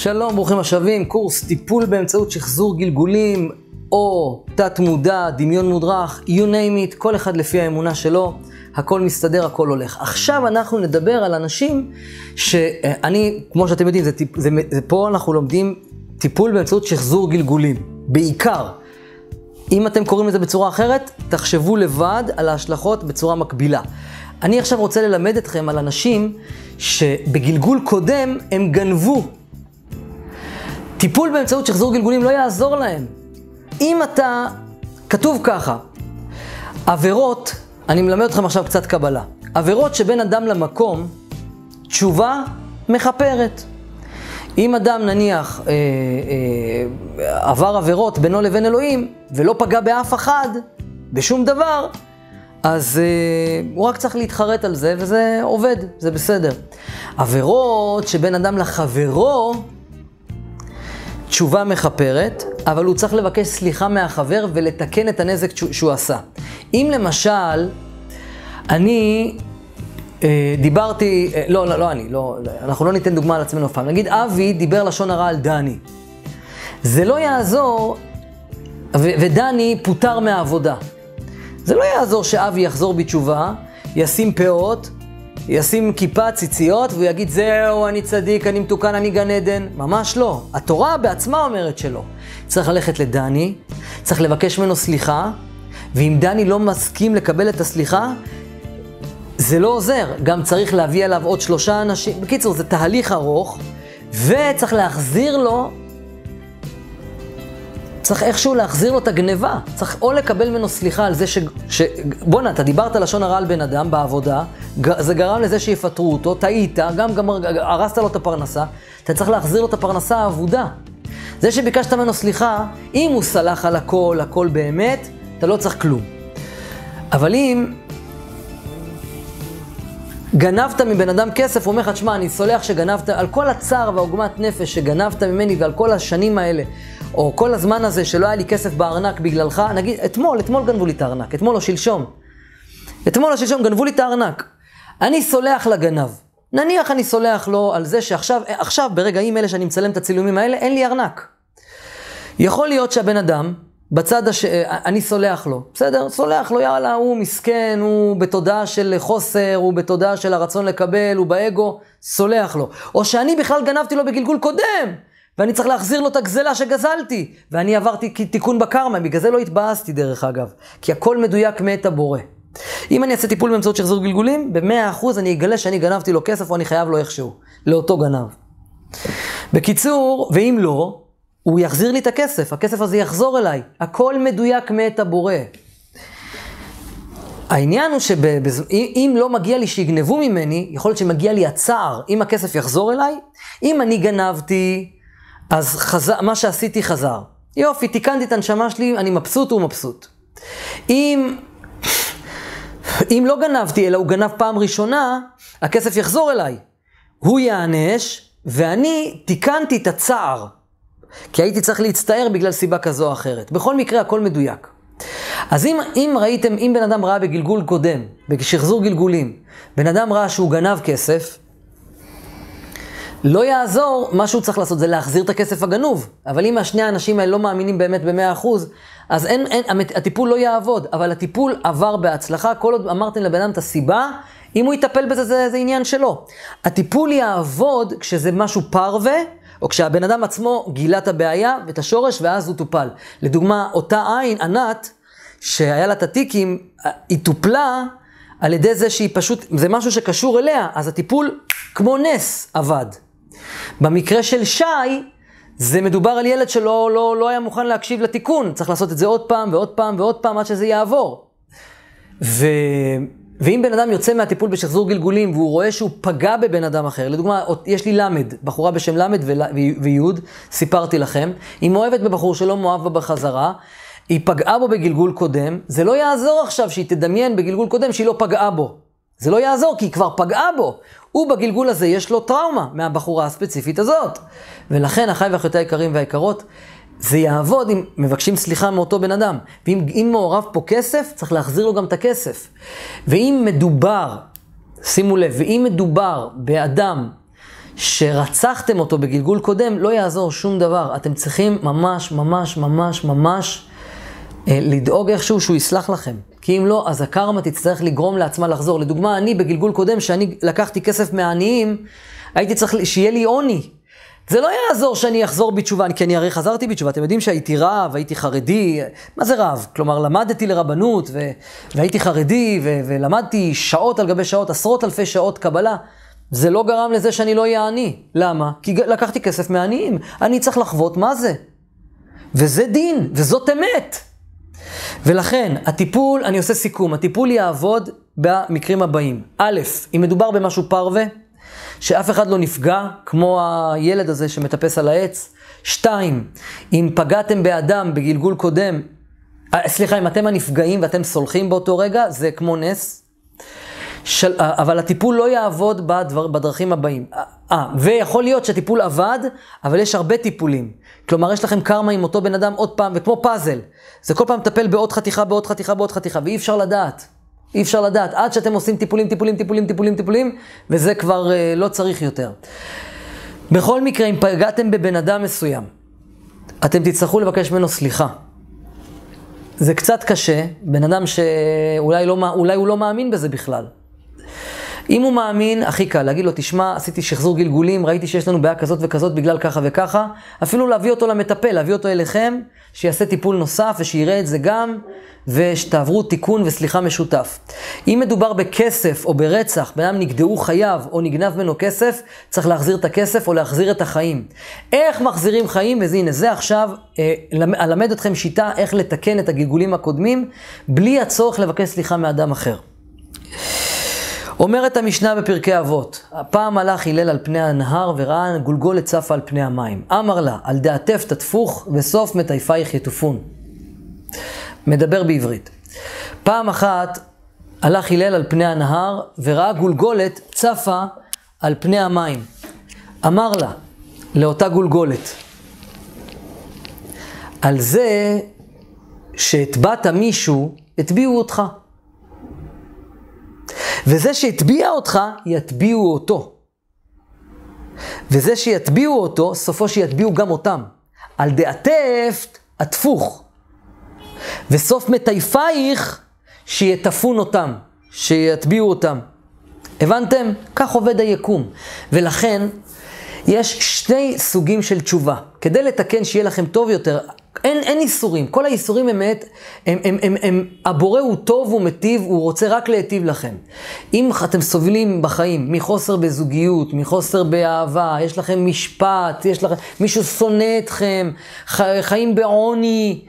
שלום, ברוכים השבים, קורס טיפול באמצעות שחזור גלגולים או תת מודע, דמיון מודרך, you name it, כל אחד לפי האמונה שלו, הכל מסתדר, הכל הולך. עכשיו אנחנו נדבר על אנשים שאני, כמו שאתם יודעים, זה, זה, זה, פה אנחנו לומדים טיפול באמצעות שחזור גלגולים, בעיקר. אם אתם קוראים לזה בצורה אחרת, תחשבו לבד על ההשלכות בצורה מקבילה. אני עכשיו רוצה ללמד אתכם על אנשים שבגלגול קודם הם גנבו. טיפול באמצעות שחזור גלגולים לא יעזור להם. אם אתה, כתוב ככה, עבירות, אני מלמד אתכם עכשיו קצת קבלה, עבירות שבין אדם למקום, תשובה מכפרת. אם אדם נניח אה, אה, עבר עבירות בינו לבין אלוהים ולא פגע באף אחד, בשום דבר, אז אה, הוא רק צריך להתחרט על זה וזה עובד, זה בסדר. עבירות שבין אדם לחברו, תשובה מכפרת, אבל הוא צריך לבקש סליחה מהחבר ולתקן את הנזק שהוא עשה. אם למשל, אני אה, דיברתי, אה, לא, לא, לא אני, לא, אנחנו לא ניתן דוגמה על עצמנו פעם. נגיד אבי דיבר לשון הרע על דני. זה לא יעזור, ו- ודני פוטר מהעבודה. זה לא יעזור שאבי יחזור בתשובה, ישים פאות, ישים כיפה, ציציות, והוא יגיד, זהו, אני צדיק, אני מתוקן, אני גן עדן. ממש לא. התורה בעצמה אומרת שלא. צריך ללכת לדני, צריך לבקש ממנו סליחה, ואם דני לא מסכים לקבל את הסליחה, זה לא עוזר. גם צריך להביא עליו עוד שלושה אנשים. בקיצור, זה תהליך ארוך, וצריך להחזיר לו צריך איכשהו להחזיר לו את הגניבה. צריך או לקבל ממנו סליחה על זה ש... ש... בואנה, אתה דיברת לשון הרע על בן אדם בעבודה, זה גרם לזה שיפטרו אותו, טעית, גם, גם הרסת לו את הפרנסה, אתה צריך להחזיר לו את הפרנסה האבודה. זה שביקשת ממנו סליחה, אם הוא סלח על הכל, הכל באמת, אתה לא צריך כלום. אבל אם גנבת מבן אדם כסף, הוא אומר לך, תשמע, אני סולח שגנבת, על כל הצער והעוגמת נפש שגנבת ממני ועל כל השנים האלה, או כל הזמן הזה שלא היה לי כסף בארנק בגללך, נגיד, אתמול, אתמול גנבו לי את הארנק, אתמול או שלשום. אתמול או שלשום גנבו לי את הארנק. אני סולח לגנב. נניח אני סולח לו על זה שעכשיו, עכשיו, ברגעים אלה שאני מצלם את הצילומים האלה, אין לי ארנק. יכול להיות שהבן אדם, בצד הש... אני סולח לו, בסדר? סולח לו, יאללה, הוא מסכן, הוא בתודעה של חוסר, הוא בתודעה של הרצון לקבל, הוא באגו, סולח לו. או שאני בכלל גנבתי לו בגלגול קודם, ואני צריך להחזיר לו את הגזלה שגזלתי, ואני עברתי תיקון בקרמה, בגלל זה לא התבאסתי דרך אגב, כי הכל מדויק מאת הבורא. אם אני אעשה טיפול באמצעות שחזור גלגולים, ב-100% אני אגלה שאני גנבתי לו כסף או אני חייב לו איכשהו, לאותו גנב. בקיצור, ואם לא, הוא יחזיר לי את הכסף, הכסף הזה יחזור אליי. הכל מדויק מאת הבורא. העניין הוא שאם לא מגיע לי שיגנבו ממני, יכול להיות שמגיע לי הצער, אם הכסף יחזור אליי, אם אני גנבתי, אז חזר, מה שעשיתי חזר. יופי, תיקנתי את הנשמה שלי, אני מבסוט, הוא מבסוט. אם, אם לא גנבתי, אלא הוא גנב פעם ראשונה, הכסף יחזור אליי. הוא יענש, ואני תיקנתי את הצער. כי הייתי צריך להצטער בגלל סיבה כזו או אחרת. בכל מקרה, הכל מדויק. אז אם, אם ראיתם, אם בן אדם ראה בגלגול קודם, בשחזור גלגולים, בן אדם ראה שהוא גנב כסף, לא יעזור, מה שהוא צריך לעשות זה להחזיר את הכסף הגנוב. אבל אם השני האנשים האלה לא מאמינים באמת במאה אחוז, אז אין, אין, הטיפול לא יעבוד. אבל הטיפול עבר בהצלחה, כל עוד אמרתם לבן אדם את הסיבה, אם הוא יטפל בזה, זה, זה עניין שלו. הטיפול יעבוד כשזה משהו פרווה, או כשהבן אדם עצמו גילה את הבעיה ואת השורש, ואז הוא טופל. לדוגמה, אותה עין, ענת, שהיה לה את הטיקים, היא טופלה על ידי זה שהיא פשוט, זה משהו שקשור אליה, אז הטיפול כמו נס עבד. במקרה של שי, זה מדובר על ילד שלא לא, לא היה מוכן להקשיב לתיקון, צריך לעשות את זה עוד פעם ועוד פעם ועוד פעם עד שזה יעבור. ו... ואם בן אדם יוצא מהטיפול בשחזור גלגולים והוא רואה שהוא פגע בבן אדם אחר, לדוגמה, יש לי למד, בחורה בשם למד ויוד, סיפרתי לכם, היא מאוהבת בבחור שלא מאוהב בה בחזרה, היא פגעה בו בגלגול קודם, זה לא יעזור עכשיו שהיא תדמיין בגלגול קודם שהיא לא פגעה בו. זה לא יעזור, כי היא כבר פגעה בו. הוא בגלגול הזה יש לו טראומה מהבחורה הספציפית הזאת. ולכן, אחיי ואחיותיי היקרים והיקרות, זה יעבוד אם מבקשים סליחה מאותו בן אדם. ואם מעורב פה כסף, צריך להחזיר לו גם את הכסף. ואם מדובר, שימו לב, ואם מדובר באדם שרצחתם אותו בגלגול קודם, לא יעזור שום דבר. אתם צריכים ממש, ממש, ממש, ממש אה, לדאוג איכשהו שהוא יסלח לכם. כי אם לא, אז הקרמה תצטרך לגרום לעצמה לחזור. לדוגמה, אני בגלגול קודם, שאני לקחתי כסף מהעניים, הייתי צריך שיהיה לי עוני. זה לא יעזור שאני אחזור בתשובה, כי אני הרי חזרתי בתשובה. אתם יודעים שהייתי רב, הייתי חרדי, מה זה רב? כלומר, למדתי לרבנות, ו- והייתי חרדי, ו- ולמדתי שעות על גבי שעות, עשרות אלפי שעות קבלה. זה לא גרם לזה שאני לא אהיה עני. למה? כי לקחתי כסף מעניים. אני צריך לחוות מה זה. וזה דין, וזאת אמת. ולכן, הטיפול, אני עושה סיכום, הטיפול יעבוד במקרים הבאים. א', אם מדובר במשהו פרווה, שאף אחד לא נפגע, כמו הילד הזה שמטפס על העץ. שתיים, אם פגעתם באדם בגלגול קודם, אה, סליחה, אם אתם הנפגעים ואתם סולחים באותו רגע, זה כמו נס. של, אה, אבל הטיפול לא יעבוד בדבר, בדרכים הבאים. אה, ויכול להיות שהטיפול עבד, אבל יש הרבה טיפולים. כלומר, יש לכם קרמה עם אותו בן אדם עוד פעם, וכמו פאזל. זה כל פעם מטפל בעוד חתיכה, בעוד חתיכה, בעוד חתיכה, ואי אפשר לדעת. אי אפשר לדעת, עד שאתם עושים טיפולים, טיפולים, טיפולים, טיפולים, טיפולים, וזה כבר אה, לא צריך יותר. בכל מקרה, אם פגעתם בבן אדם מסוים, אתם תצטרכו לבקש ממנו סליחה. זה קצת קשה, בן אדם שאולי לא, הוא לא מאמין בזה בכלל. אם הוא מאמין, הכי קל, להגיד לו, תשמע, עשיתי שחזור גלגולים, ראיתי שיש לנו בעיה כזאת וכזאת בגלל ככה וככה, אפילו להביא אותו למטפל, להביא אותו אליכם, שיעשה טיפול נוסף ושיראה את זה גם, ושתעברו תיקון וסליחה משותף. אם מדובר בכסף או ברצח, בן אדם נגדעו חייו או נגנב ממנו כסף, צריך להחזיר את הכסף או להחזיר את החיים. איך מחזירים חיים? וזה הנה, זה עכשיו, אה, אלמד אתכם שיטה איך לתקן את הגלגולים הקודמים, בלי הצורך לבקש סליחה מאדם אחר. אומרת המשנה בפרקי אבות, הפעם הלך הלל על פני הנהר וראה גולגולת צפה על פני המים. אמר לה, על דעתף תטפוך וסוף מטייפייך יטופון. מדבר בעברית. פעם אחת הלך הלל על פני הנהר וראה גולגולת צפה על פני המים. אמר לה, לאותה גולגולת, על זה שהטבעת מישהו, הטביעו אותך. וזה שהטביע אותך, יטביעו אותו. וזה שיטביעו אותו, סופו שיטביעו גם אותם. על דעטפת, התפוך. וסוף מטייפייך, שיטפון אותם, שיטביעו אותם. הבנתם? כך עובד היקום. ולכן, יש שני סוגים של תשובה. כדי לתקן שיהיה לכם טוב יותר, אין, אין איסורים, כל האיסורים הם, הם, הם, הם, הם, הם, הבורא הוא טוב, הוא מטיב, הוא רוצה רק להיטיב לכם. אם אתם סובלים בחיים מחוסר בזוגיות, מחוסר באהבה, יש לכם משפט, יש לכם, מישהו שונא אתכם, חיים בעוני,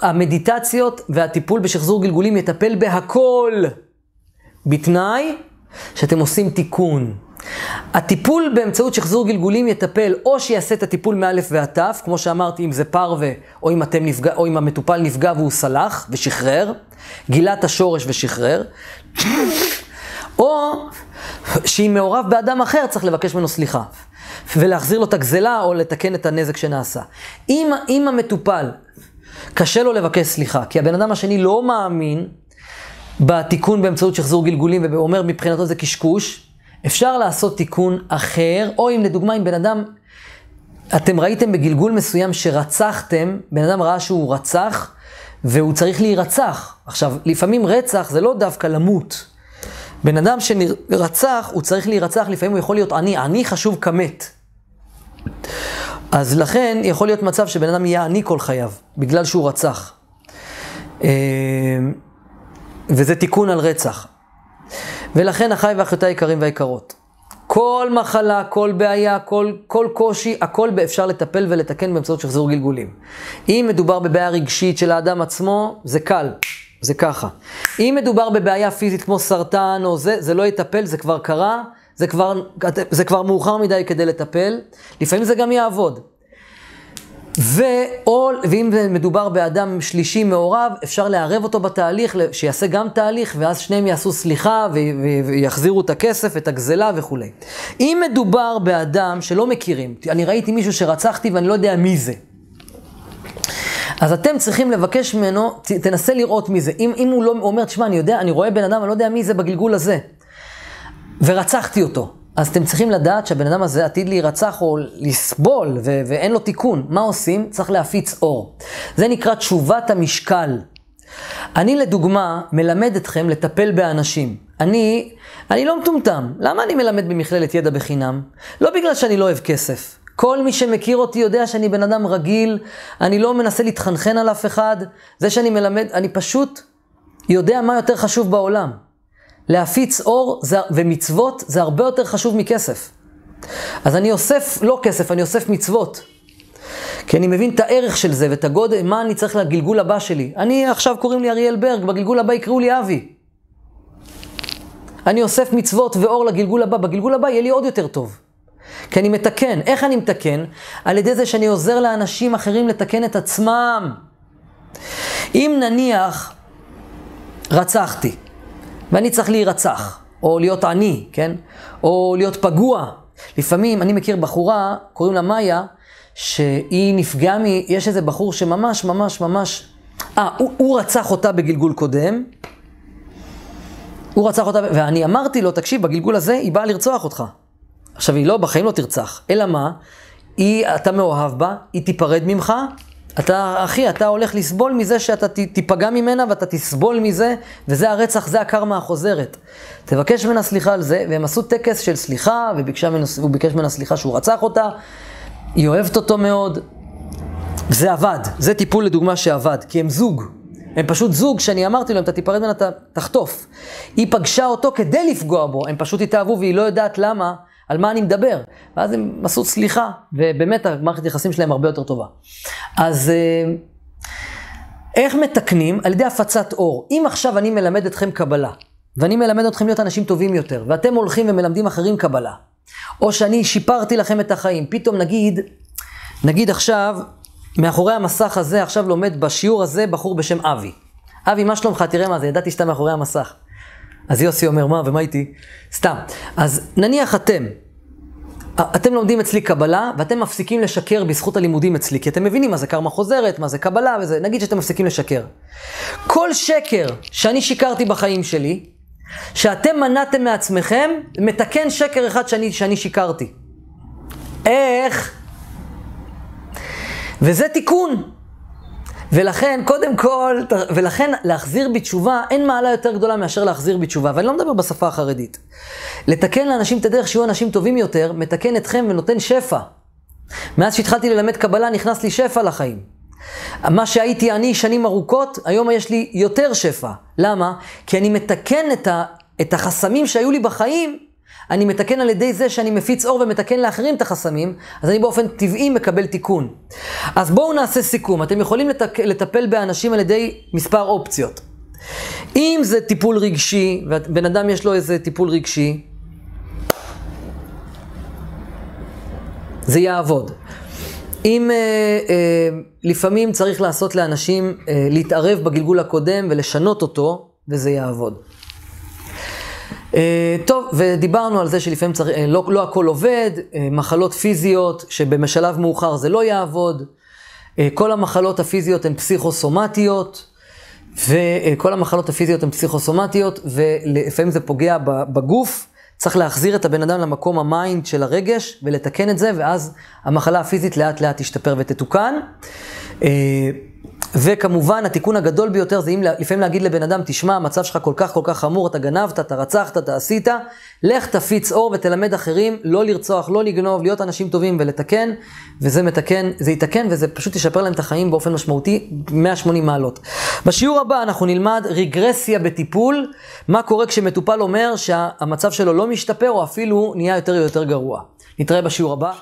המדיטציות והטיפול בשחזור גלגולים יטפל בהכל, בתנאי שאתם עושים תיקון. הטיפול באמצעות שחזור גלגולים יטפל או שיעשה את הטיפול מאלף ועד תף, כמו שאמרתי, אם זה פרווה, או אם, נפגע, או אם המטופל נפגע והוא סלח ושחרר, גילה את השורש ושחרר, או שאם מעורב באדם אחר צריך לבקש ממנו סליחה, ולהחזיר לו את הגזלה או לתקן את הנזק שנעשה. אם, אם המטופל, קשה לו לבקש סליחה, כי הבן אדם השני לא מאמין בתיקון באמצעות שחזור גלגולים, ואומר מבחינתו זה קשקוש, אפשר לעשות תיקון אחר, או אם לדוגמה, אם בן אדם, אתם ראיתם בגלגול מסוים שרצחתם, בן אדם ראה שהוא רצח, והוא צריך להירצח. עכשיו, לפעמים רצח זה לא דווקא למות. בן אדם שרצח, הוא צריך להירצח, לפעמים הוא יכול להיות עני, עני חשוב כמת. אז לכן יכול להיות מצב שבן אדם יהיה עני כל חייו, בגלל שהוא רצח. אה, וזה תיקון על רצח. ולכן אחיי ואחיותיי היקרים והיקרות, כל מחלה, כל בעיה, כל, כל קושי, הכל אפשר לטפל ולתקן באמצעות שחזור גלגולים. אם מדובר בבעיה רגשית של האדם עצמו, זה קל, זה ככה. אם מדובר בבעיה פיזית כמו סרטן או זה, זה לא יטפל, זה כבר קרה, זה כבר, זה כבר מאוחר מדי כדי לטפל, לפעמים זה גם יעבוד. ואו, ואם מדובר באדם שלישי מעורב, אפשר לערב אותו בתהליך, שיעשה גם תהליך, ואז שניהם יעשו סליחה ויחזירו את הכסף, את הגזלה וכולי. אם מדובר באדם שלא מכירים, אני ראיתי מישהו שרצחתי ואני לא יודע מי זה. אז אתם צריכים לבקש ממנו, תנסה לראות מי זה. אם, אם הוא לא אומר, תשמע, אני יודע, אני רואה בן אדם, אני לא יודע מי זה בגלגול הזה. ורצחתי אותו. אז אתם צריכים לדעת שהבן אדם הזה עתיד להירצח או לסבול ו- ואין לו תיקון. מה עושים? צריך להפיץ אור. זה נקרא תשובת המשקל. אני לדוגמה מלמד אתכם לטפל באנשים. אני, אני לא מטומטם. למה אני מלמד במכללת ידע בחינם? לא בגלל שאני לא אוהב כסף. כל מי שמכיר אותי יודע שאני בן אדם רגיל, אני לא מנסה להתחנחן על אף אחד. זה שאני מלמד, אני פשוט יודע מה יותר חשוב בעולם. להפיץ אור זה, ומצוות זה הרבה יותר חשוב מכסף. אז אני אוסף לא כסף, אני אוסף מצוות. כי אני מבין את הערך של זה ואת הגודל, מה אני צריך לגלגול הבא שלי. אני, עכשיו קוראים לי אריאל ברג, בגלגול הבא יקראו לי אבי. אני אוסף מצוות ואור לגלגול הבא, בגלגול הבא יהיה לי עוד יותר טוב. כי אני מתקן. איך אני מתקן? על ידי זה שאני עוזר לאנשים אחרים לתקן את עצמם. אם נניח רצחתי, ואני צריך להירצח, או להיות עני, כן? או להיות פגוע. לפעמים, אני מכיר בחורה, קוראים לה מאיה, שהיא נפגעה מ... יש איזה בחור שממש, ממש, ממש... אה, הוא, הוא רצח אותה בגלגול קודם. הוא רצח אותה, ואני אמרתי לו, תקשיב, בגלגול הזה היא באה לרצוח אותך. עכשיו, היא לא, בחיים לא תרצח. אלא מה? היא, אתה מאוהב בה, היא תיפרד ממך, אתה, אחי, אתה הולך לסבול מזה שאתה תיפגע ממנה ואתה תסבול מזה, וזה הרצח, זה הקרמה החוזרת. תבקש ממנה סליחה על זה, והם עשו טקס של סליחה, והוא ביקש ממנה סליחה שהוא רצח אותה, היא אוהבת אותו מאוד. זה עבד, זה טיפול לדוגמה שעבד, כי הם זוג. הם פשוט זוג שאני אמרתי להם, אתה תיפרד ממנה, תחטוף. היא פגשה אותו כדי לפגוע בו, הם פשוט התאהבו והיא לא יודעת למה, על מה אני מדבר. ואז הם עשו סליחה, ובאמת המערכת יחסים שלהם הרבה יותר טובה. אז אה, איך מתקנים? על ידי הפצת אור. אם עכשיו אני מלמד אתכם קבלה, ואני מלמד אתכם להיות אנשים טובים יותר, ואתם הולכים ומלמדים אחרים קבלה, או שאני שיפרתי לכם את החיים, פתאום נגיד, נגיד עכשיו, מאחורי המסך הזה, עכשיו לומד בשיעור הזה בחור בשם אבי. אבי, מה שלומך? תראה מה זה, ידעתי שאתה מאחורי המסך. אז יוסי אומר, מה, ומה איתי? סתם. אז נניח אתם, אתם לומדים אצלי קבלה, ואתם מפסיקים לשקר בזכות הלימודים אצלי, כי אתם מבינים מה זה קרמה חוזרת, מה זה קבלה וזה, נגיד שאתם מפסיקים לשקר. כל שקר שאני שיקרתי בחיים שלי, שאתם מנעתם מעצמכם, מתקן שקר אחד שאני, שאני שיקרתי. איך? וזה תיקון. ולכן, קודם כל, ולכן להחזיר בתשובה, אין מעלה יותר גדולה מאשר להחזיר בתשובה. ואני לא מדבר בשפה החרדית. לתקן לאנשים את הדרך שיהיו אנשים טובים יותר, מתקן אתכם ונותן שפע. מאז שהתחלתי ללמד קבלה, נכנס לי שפע לחיים. מה שהייתי אני שנים ארוכות, היום יש לי יותר שפע. למה? כי אני מתקן את, ה, את החסמים שהיו לי בחיים, אני מתקן על ידי זה שאני מפיץ אור ומתקן לאחרים את החסמים, אז אני באופן טבעי מקבל תיקון. אז בואו נעשה סיכום. אתם יכולים לטק, לטפל באנשים על ידי מספר אופציות. אם זה טיפול רגשי, ובן אדם יש לו איזה טיפול רגשי, זה יעבוד. אם אה, אה, לפעמים צריך לעשות לאנשים אה, להתערב בגלגול הקודם ולשנות אותו, וזה יעבוד. אה, טוב, ודיברנו על זה שלפעמים צריך, אה, לא, לא הכל עובד, אה, מחלות פיזיות שבמשלב מאוחר זה לא יעבוד, כל המחלות הפיזיות הן פסיכוסומטיות, וכל המחלות הפיזיות הן פסיכוסומטיות, ולפעמים זה פוגע בגוף, צריך להחזיר את הבן אדם למקום ה mind של הרגש ולתקן את זה, ואז המחלה הפיזית לאט לאט תשתפר ותתוקן. וכמובן, התיקון הגדול ביותר זה אם לפעמים להגיד לבן אדם, תשמע, המצב שלך כל כך כל כך חמור, אתה גנבת, אתה רצחת, אתה עשית, לך תפיץ אור ותלמד אחרים לא לרצוח, לא לגנוב, להיות אנשים טובים ולתקן, וזה מתקן, זה יתקן וזה פשוט ישפר להם את החיים באופן משמעותי, 180 מעלות. בשיעור הבא אנחנו נלמד רגרסיה בטיפול, מה קורה כשמטופל אומר שהמצב שלו לא משתפר או אפילו נהיה יותר ויותר גרוע. נתראה בשיעור הבא.